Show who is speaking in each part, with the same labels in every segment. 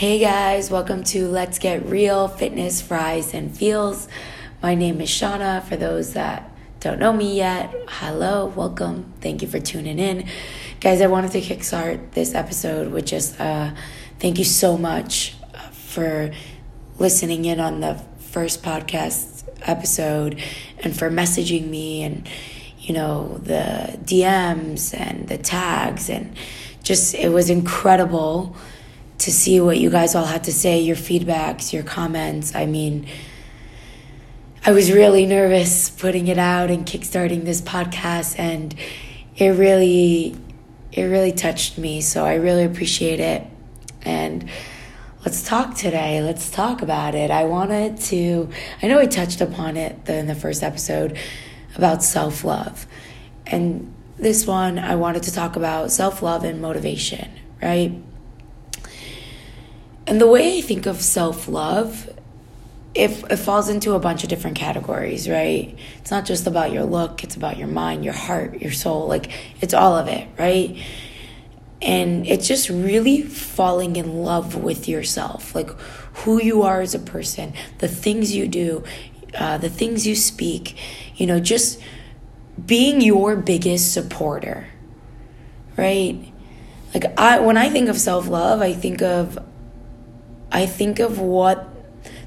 Speaker 1: Hey guys, welcome to Let's Get Real Fitness, Fries, and Feels. My name is Shauna. For those that don't know me yet, hello, welcome. Thank you for tuning in. Guys, I wanted to kickstart this episode with just uh, thank you so much for listening in on the first podcast episode and for messaging me and you know the DMs and the tags and just it was incredible to see what you guys all had to say, your feedbacks, your comments. I mean, I was really nervous putting it out and kickstarting this podcast and it really it really touched me. So I really appreciate it. And let's talk today. Let's talk about it. I wanted to I know I touched upon it in the first episode about self-love. And this one I wanted to talk about self-love and motivation, right? And the way I think of self love, it, it falls into a bunch of different categories, right? It's not just about your look, it's about your mind, your heart, your soul. Like, it's all of it, right? And it's just really falling in love with yourself, like who you are as a person, the things you do, uh, the things you speak, you know, just being your biggest supporter, right? Like I when I think of self-love, I think of I think of what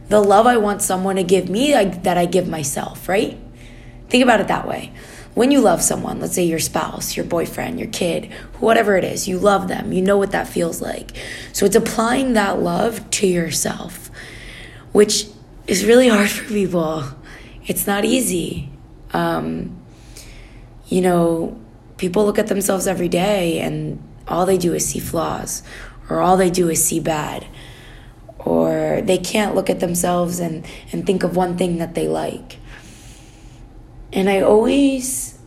Speaker 1: the love I want someone to give me that I give myself, right? Think about it that way. When you love someone, let's say your spouse, your boyfriend, your kid, whatever it is, you love them. You know what that feels like. So it's applying that love to yourself, which is really hard for people. It's not easy. Um, you know, people look at themselves every day and all they do is see flaws or all they do is see bad or they can't look at themselves and, and think of one thing that they like. And I always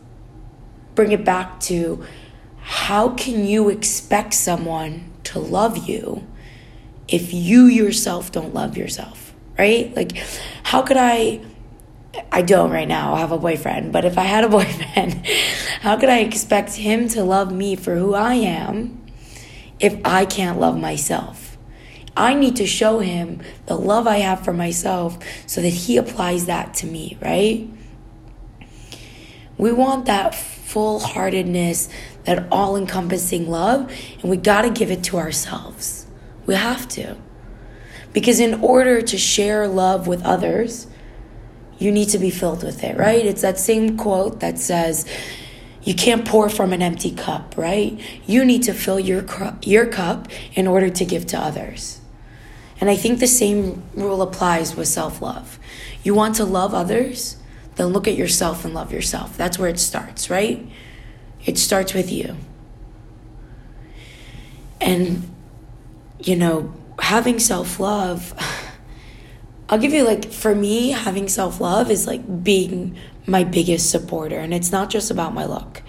Speaker 1: bring it back to how can you expect someone to love you if you yourself don't love yourself, right? Like, how could I? I don't right now I have a boyfriend, but if I had a boyfriend, how could I expect him to love me for who I am if I can't love myself? I need to show him the love I have for myself so that he applies that to me, right? We want that full heartedness, that all encompassing love, and we got to give it to ourselves. We have to. Because in order to share love with others, you need to be filled with it, right? It's that same quote that says, you can't pour from an empty cup, right? You need to fill your, your cup in order to give to others. And I think the same rule applies with self love. You want to love others, then look at yourself and love yourself. That's where it starts, right? It starts with you. And, you know, having self love, I'll give you like, for me, having self love is like being my biggest supporter. And it's not just about my look.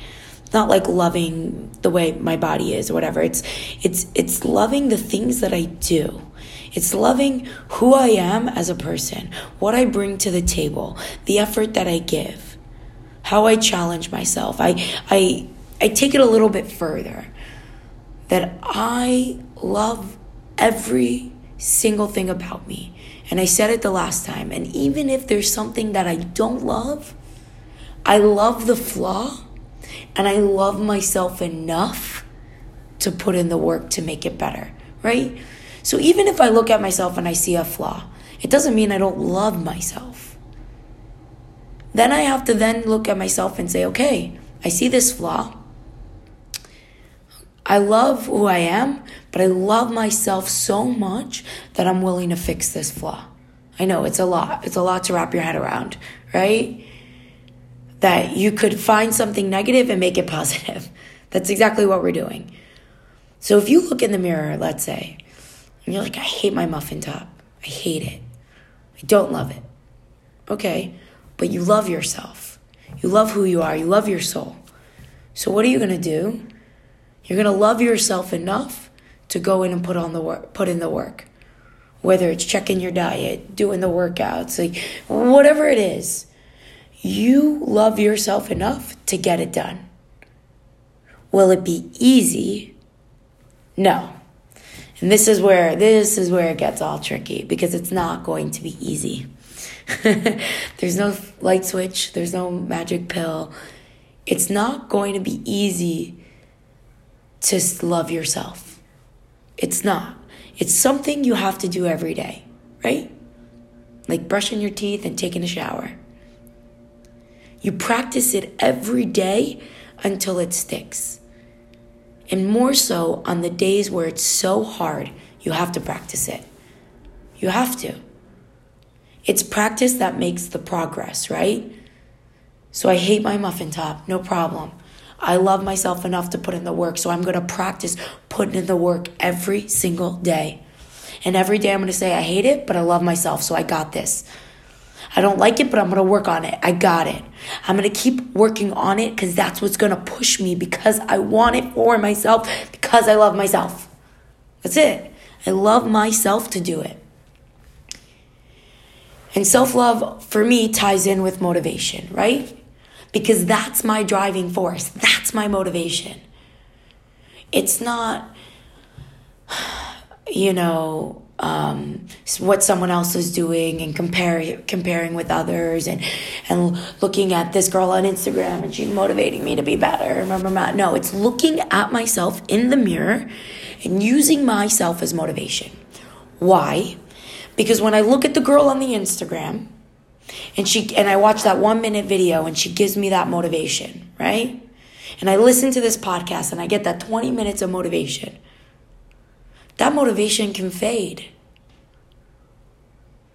Speaker 1: It's not like loving the way my body is or whatever. It's it's it's loving the things that I do it's loving who I am as a person, what I bring to the table, the effort that I give, how I challenge myself. I, I, I take it a little bit further that I love every single thing about me. And I said it the last time. And even if there's something that I don't love, I love the flaw and I love myself enough to put in the work to make it better, right? So even if I look at myself and I see a flaw, it doesn't mean I don't love myself. Then I have to then look at myself and say, okay, I see this flaw. I love who I am, but I love myself so much that I'm willing to fix this flaw. I know it's a lot. It's a lot to wrap your head around, right? That you could find something negative and make it positive. That's exactly what we're doing. So if you look in the mirror, let's say, and you're like, I hate my muffin top. I hate it. I don't love it. Okay, but you love yourself. You love who you are. You love your soul. So what are you going to do? You're going to love yourself enough to go in and put on the work, put in the work. Whether it's checking your diet, doing the workouts, like whatever it is. You love yourself enough to get it done. Will it be easy? No. And this is where this is where it gets all tricky because it's not going to be easy. there's no light switch, there's no magic pill. It's not going to be easy to love yourself. It's not. It's something you have to do every day, right? Like brushing your teeth and taking a shower. You practice it every day until it sticks. And more so on the days where it's so hard, you have to practice it. You have to. It's practice that makes the progress, right? So I hate my muffin top, no problem. I love myself enough to put in the work, so I'm gonna practice putting in the work every single day. And every day I'm gonna say, I hate it, but I love myself, so I got this. I don't like it, but I'm gonna work on it. I got it. I'm gonna keep working on it because that's what's gonna push me because I want it for myself, because I love myself. That's it. I love myself to do it. And self love for me ties in with motivation, right? Because that's my driving force, that's my motivation. It's not, you know, um, what someone else is doing and compare, comparing with others and, and looking at this girl on Instagram and she's motivating me to be better. Remember, Matt? No, it's looking at myself in the mirror and using myself as motivation. Why? Because when I look at the girl on the Instagram and she and I watch that 1 minute video and she gives me that motivation, right? And I listen to this podcast and I get that 20 minutes of motivation that motivation can fade.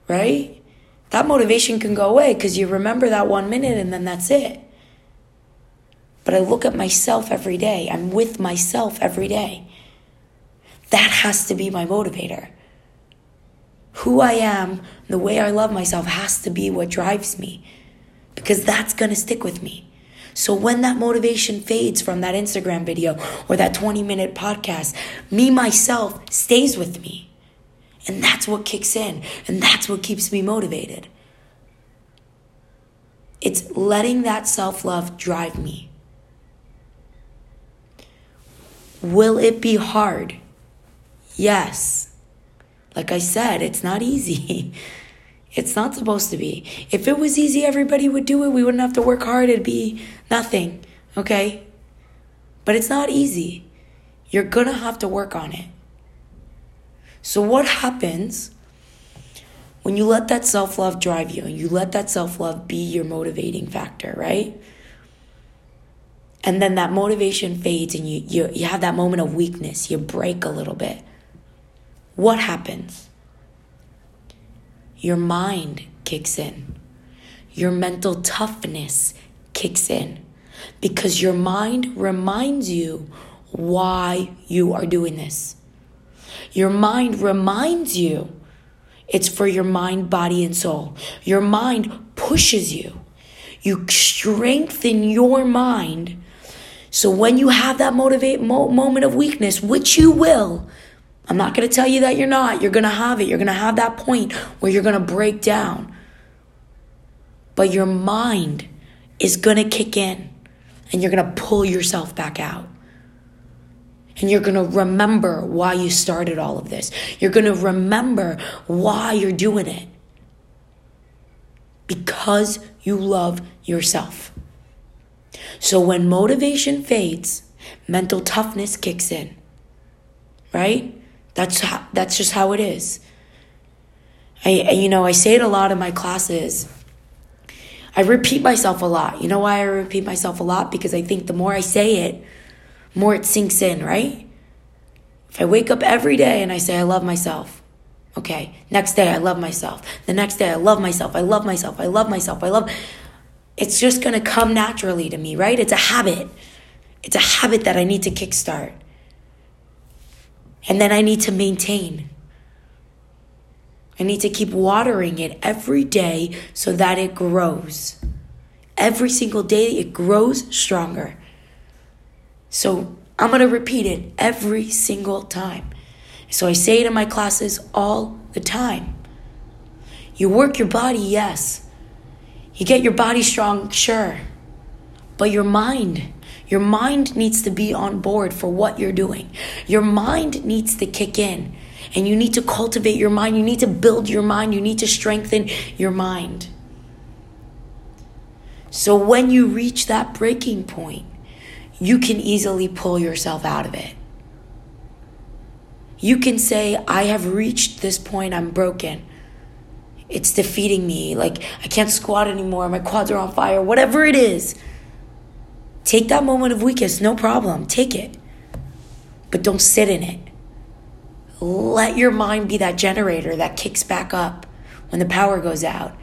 Speaker 1: Right? That motivation can go away because you remember that one minute and then that's it. But I look at myself every day. I'm with myself every day. That has to be my motivator. Who I am, the way I love myself has to be what drives me because that's going to stick with me. So when that motivation fades from that Instagram video or that 20 minute podcast, me myself stays with me. And that's what kicks in, and that's what keeps me motivated. It's letting that self love drive me. Will it be hard? Yes. Like I said, it's not easy. It's not supposed to be. If it was easy, everybody would do it. We wouldn't have to work hard. It'd be nothing, okay? But it's not easy. You're gonna have to work on it. So, what happens when you let that self love drive you and you let that self love be your motivating factor, right? And then that motivation fades and you, you, you have that moment of weakness, you break a little bit. What happens? Your mind kicks in. Your mental toughness kicks in because your mind reminds you why you are doing this. Your mind reminds you it's for your mind, body, and soul. Your mind pushes you. You strengthen your mind. So when you have that motivate mo- moment of weakness, which you will, I'm not going to tell you that you're not. You're going to have it. You're going to have that point where you're going to break down. But your mind is going to kick in and you're going to pull yourself back out. And you're going to remember why you started all of this. You're going to remember why you're doing it. Because you love yourself. So when motivation fades, mental toughness kicks in. Right? That's how, that's just how it is. I you know, I say it a lot in my classes. I repeat myself a lot. You know why I repeat myself a lot? Because I think the more I say it, more it sinks in, right? If I wake up every day and I say I love myself, okay, next day I love myself. The next day I love myself. I love myself. I love myself. I love it's just going to come naturally to me, right? It's a habit. It's a habit that I need to kickstart. And then I need to maintain. I need to keep watering it every day so that it grows. Every single day, it grows stronger. So I'm going to repeat it every single time. So I say it in my classes all the time. You work your body, yes. You get your body strong, sure. But your mind, Your mind needs to be on board for what you're doing. Your mind needs to kick in. And you need to cultivate your mind. You need to build your mind. You need to strengthen your mind. So when you reach that breaking point, you can easily pull yourself out of it. You can say, I have reached this point, I'm broken. It's defeating me. Like, I can't squat anymore. My quads are on fire. Whatever it is. Take that moment of weakness, no problem. Take it. But don't sit in it. Let your mind be that generator that kicks back up when the power goes out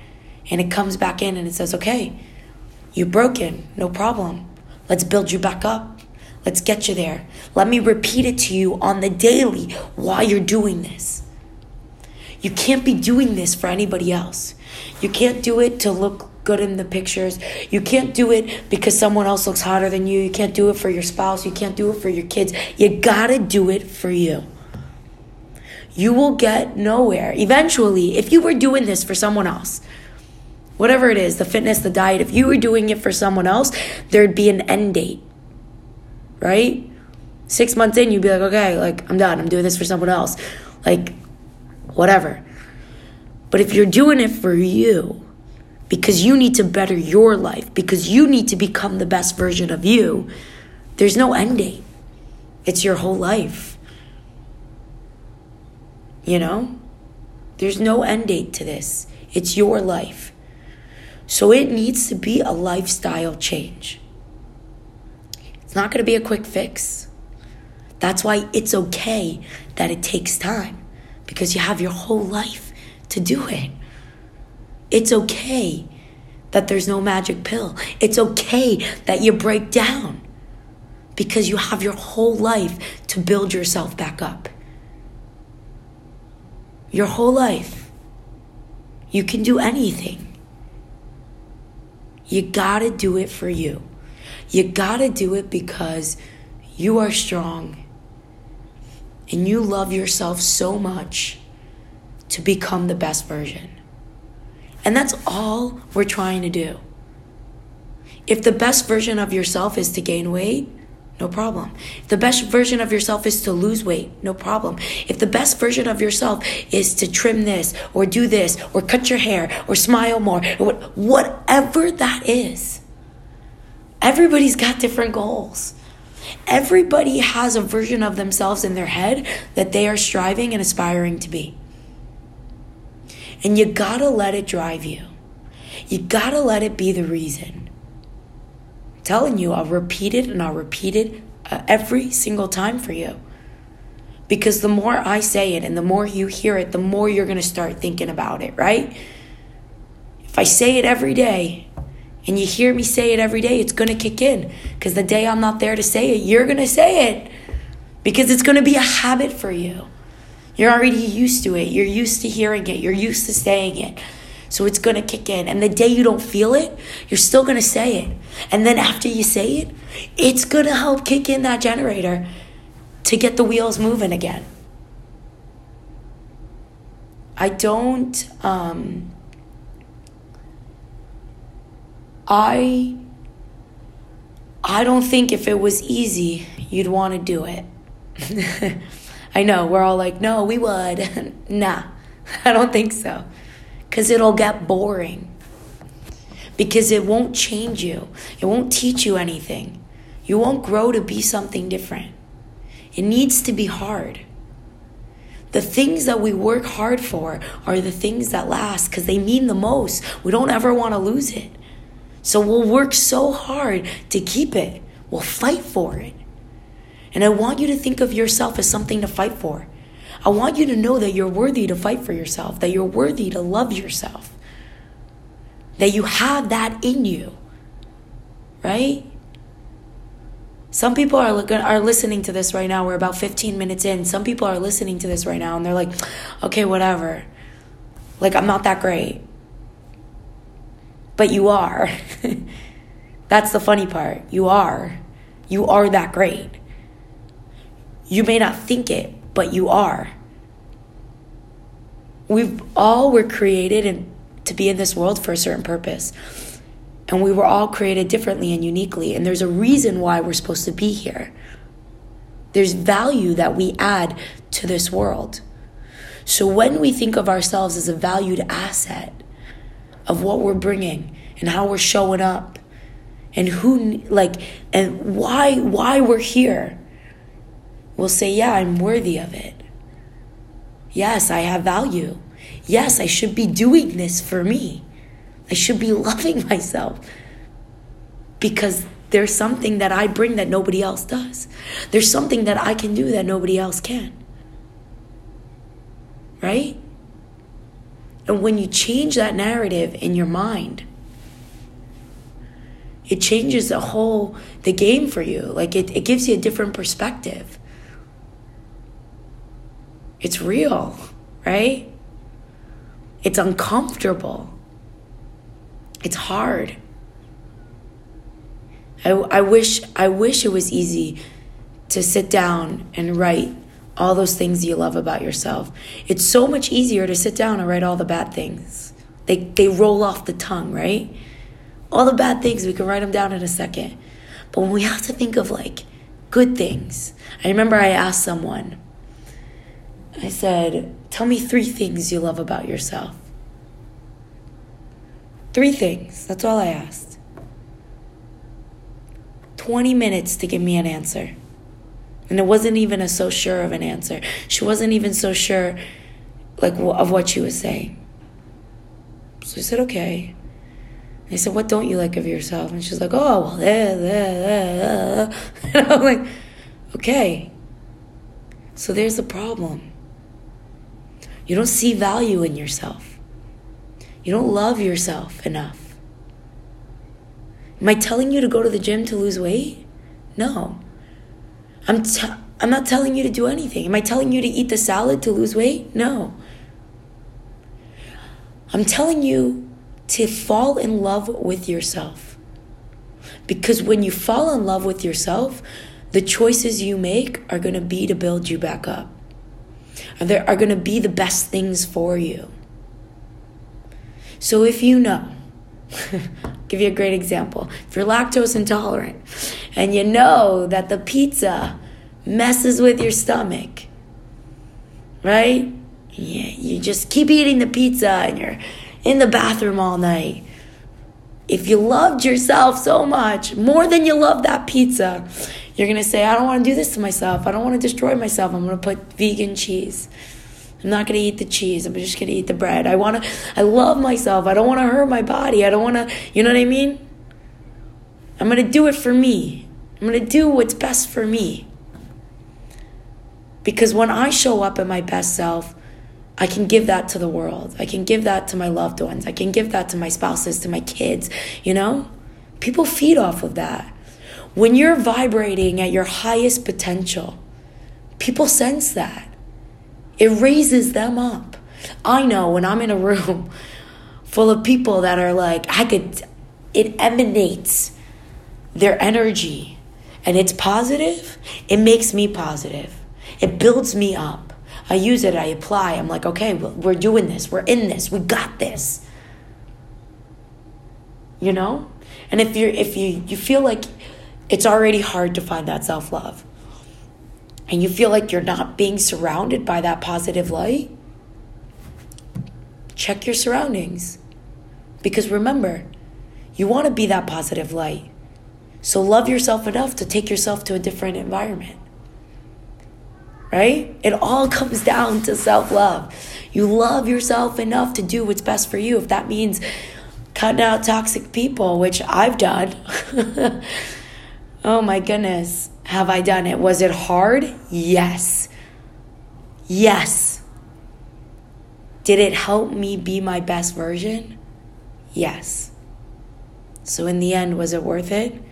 Speaker 1: and it comes back in and it says, okay, you're broken, no problem. Let's build you back up. Let's get you there. Let me repeat it to you on the daily while you're doing this. You can't be doing this for anybody else. You can't do it to look good in the pictures. You can't do it because someone else looks hotter than you. You can't do it for your spouse. You can't do it for your kids. You gotta do it for you you will get nowhere. Eventually, if you were doing this for someone else, whatever it is the fitness, the diet if you were doing it for someone else, there'd be an end date, right? Six months in, you'd be like, okay, like, I'm done. I'm doing this for someone else. Like, whatever. But if you're doing it for you, because you need to better your life, because you need to become the best version of you, there's no end date. It's your whole life. You know? There's no end date to this. It's your life. So it needs to be a lifestyle change. It's not going to be a quick fix. That's why it's okay that it takes time because you have your whole life to do it. It's okay that there's no magic pill. It's okay that you break down because you have your whole life to build yourself back up your whole life. You can do anything. You gotta do it for you. You gotta do it because you are strong and you love yourself so much to become the best version. And that's all we're trying to do. If the best version of yourself is to gain weight, no problem. If the best version of yourself is to lose weight, no problem. If the best version of yourself is to trim this or do this or cut your hair or smile more, or whatever that is, everybody's got different goals. Everybody has a version of themselves in their head that they are striving and aspiring to be. And you gotta let it drive you. You gotta let it be the reason telling you, I'll repeat it and I'll repeat it uh, every single time for you. Because the more I say it and the more you hear it, the more you're to start thinking about it, right? If I say it every day and you hear me say it every day, it's to kick in. Because the day I'm not there to say it, you're to say it. Because it's to be a habit for you. You're already used to it. You're used to hearing it. You're used to saying it. So it's going to kick in. And the day you don't feel it, you're still going to say it. And then after you say it, it's going to help kick in that generator to get the wheels moving again. I don't, um, I, I don't think if it was easy, you'd want to do it. I know, we're all like, no, we would. nah, I don't think so because it'll get boring. Because it won't change you, it won't teach you anything. You won't grow to be something different. It needs to be hard. The things that we work hard for are the things that last because they mean the most. We don't ever want to lose it. So we'll work so hard to keep it. We'll fight for it. And I want you to think of yourself as something to fight for. I want you to know that you're worthy to fight for yourself, that you're worthy to love yourself, that you have that in you, right? Some people are looking, are listening to this right now. We're about 15 minutes in. Some people are listening to this right now and they're like, okay, whatever. Like, I'm not that great. But you are. That's the funny part. You are. You are that great. You may not think it, but you are. We've all were created and to be in this world for a certain purpose. And we were all created differently and uniquely. And there's a reason why we're supposed to be here. There's value that we add to this world. So when we think of ourselves as a valued asset of what we're bringing and how we're showing up and who like and why why we're here, we'll say, "Yeah, I'm worthy of it." Yes, I have value. Yes, I should be doing this for me. I should be loving myself because there's something that I bring that nobody else does. There's something that I can do that nobody else can. Right? And when you change that narrative in your mind, it changes the whole the game for you. Like it, it gives you a different perspective. It's real, right? It's uncomfortable. It's hard. I, I wish I wish it was easy to sit down and write all those things you love about yourself. It's so much easier to sit down and write all the bad things. They they roll off the tongue, right? All the bad things we can write them down in a second. But when we have to think of like good things. I remember I asked someone. I said, "Tell me three things you love about yourself." Three things. That's all I asked. 20 minutes to give me an answer. And it wasn't even a so sure of an answer. She wasn't even so sure like of what she was saying. So I said, okay. I said, what don't you like of yourself? And she's like, oh, well, eh, eh, eh, and I'm like, okay. So there's the problem. You don't see value in yourself. You don't love yourself enough. Am I telling you to go to the gym to lose weight? No. I'm, t- I'm not telling you to do anything. Am I telling you to eat the salad to lose weight? No. I'm telling you to fall in love with yourself. Because when you fall in love with yourself, the choices you make are going to be to build you back up. And there are going to be the best things for you. So if you know give you a great example. If you're lactose intolerant and you know that the pizza messes with your stomach, right? Yeah, you just keep eating the pizza and you're in the bathroom all night. If you loved yourself so much, more than you love that pizza, you're gonna say, I don't wanna do this to myself. I don't wanna destroy myself. I'm gonna put vegan cheese. I'm not gonna eat the cheese. I'm just gonna eat the bread. I wanna, I love myself. I don't wanna hurt my body. I don't wanna, you know what I mean? I'm gonna do it for me. I'm gonna do what's best for me. Because when I show up at my best self, I can give that to the world. I can give that to my loved ones. I can give that to my spouses, to my kids, you know? People feed off of that. When you're vibrating at your highest potential, people sense that. It raises them up. I know when I'm in a room full of people that are like, I could, it emanates their energy and it's positive, it makes me positive. It builds me up. I use it, I apply. I'm like, okay, we're doing this, we're in this, we got this. You know? And if you're if you you feel like it's already hard to find that self-love, and you feel like you're not being surrounded by that positive light, check your surroundings. Because remember, you want to be that positive light. So love yourself enough to take yourself to a different environment. Right? It all comes down to self love. You love yourself enough to do what's best for you. If that means cutting out toxic people, which I've done. oh my goodness. Have I done it? Was it hard? Yes. Yes. Did it help me be my best version? Yes. So, in the end, was it worth it?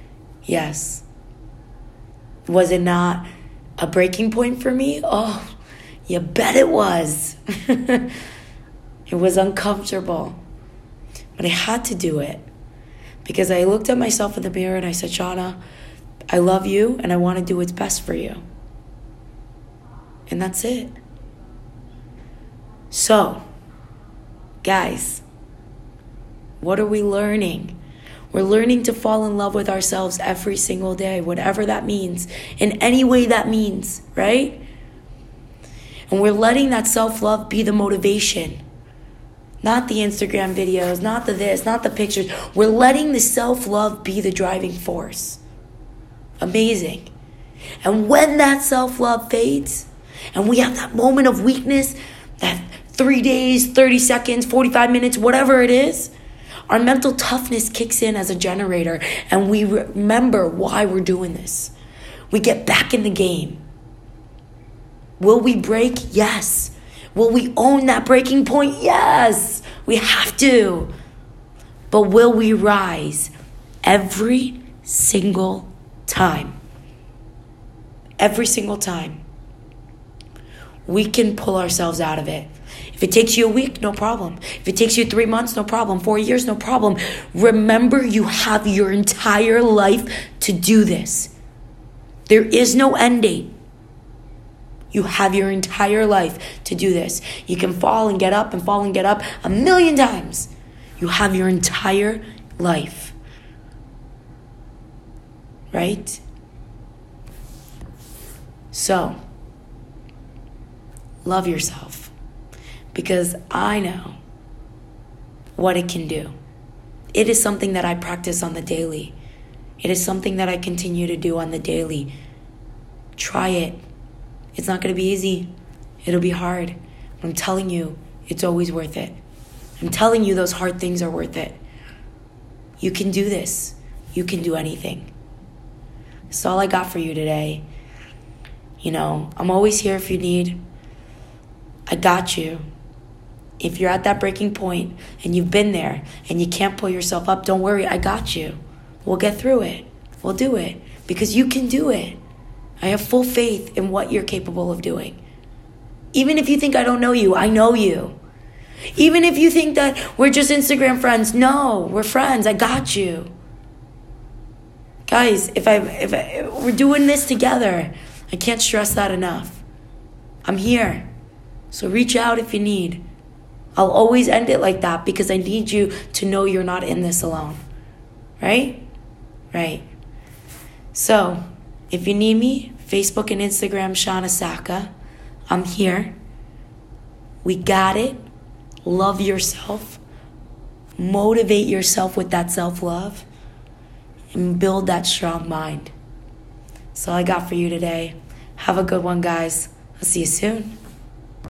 Speaker 1: Yes. Was it not a breaking point for me? Oh, you bet it was. it was uncomfortable. But I had to do it because I looked at myself in the mirror and I said, Shauna, I love you and I want to do what's best for you. And that's it. So, guys, what are we learning? We're learning to fall in love with ourselves every single day, whatever that means, in any way that means, right? And we're letting that self love be the motivation. Not the Instagram videos, not the this, not the pictures. We're letting the self love be the driving force. Amazing. And when that self love fades, and we have that moment of weakness, that three days, 30 seconds, 45 minutes, whatever it is, our mental toughness kicks in as a generator and we remember why we're doing this. We get back in the game. Will we break? Yes. Will we own that breaking point? Yes. We have to. But will we rise every single time? Every single time. We can pull ourselves out of it. If it takes you a week, no problem. If it takes you three months, no problem. Four years, no problem. Remember, you have your entire life to do this. There is no end date. You have your entire life to do this. You can fall and get up and fall and get up a million times. You have your entire life. Right? So, love yourself because I know what it can do. It is something that I practice on the daily. It is something that I continue to do on the daily. Try it. It's not going to be easy. It'll be hard. But I'm telling you, it's always worth it. I'm telling you, those hard things are worth it. You can do this. You can do anything. That's all I got for you today. You know, I'm always here if you need. I got you if you're at that breaking point and you've been there and you can't pull yourself up, don't worry, I got you. We'll get through it. We'll do it because you can do it. I have full faith in what you're capable of doing. Even if you think I don't know you, I know you. Even if you think that we're just Instagram friends, no, we're friends. I got you. Guys, if I if, I, we're doing this together, I can't stress that enough. I'm here. So reach out if you need. I'll always end it like that because I need you to know you're not in this alone. Right? Right. So, if you need me, Facebook and Instagram, Shauna Saka. I'm here. We got it. Love yourself. Motivate yourself with that self love and build that strong mind. That's all I got for you today. Have a good one, guys. I'll see you soon.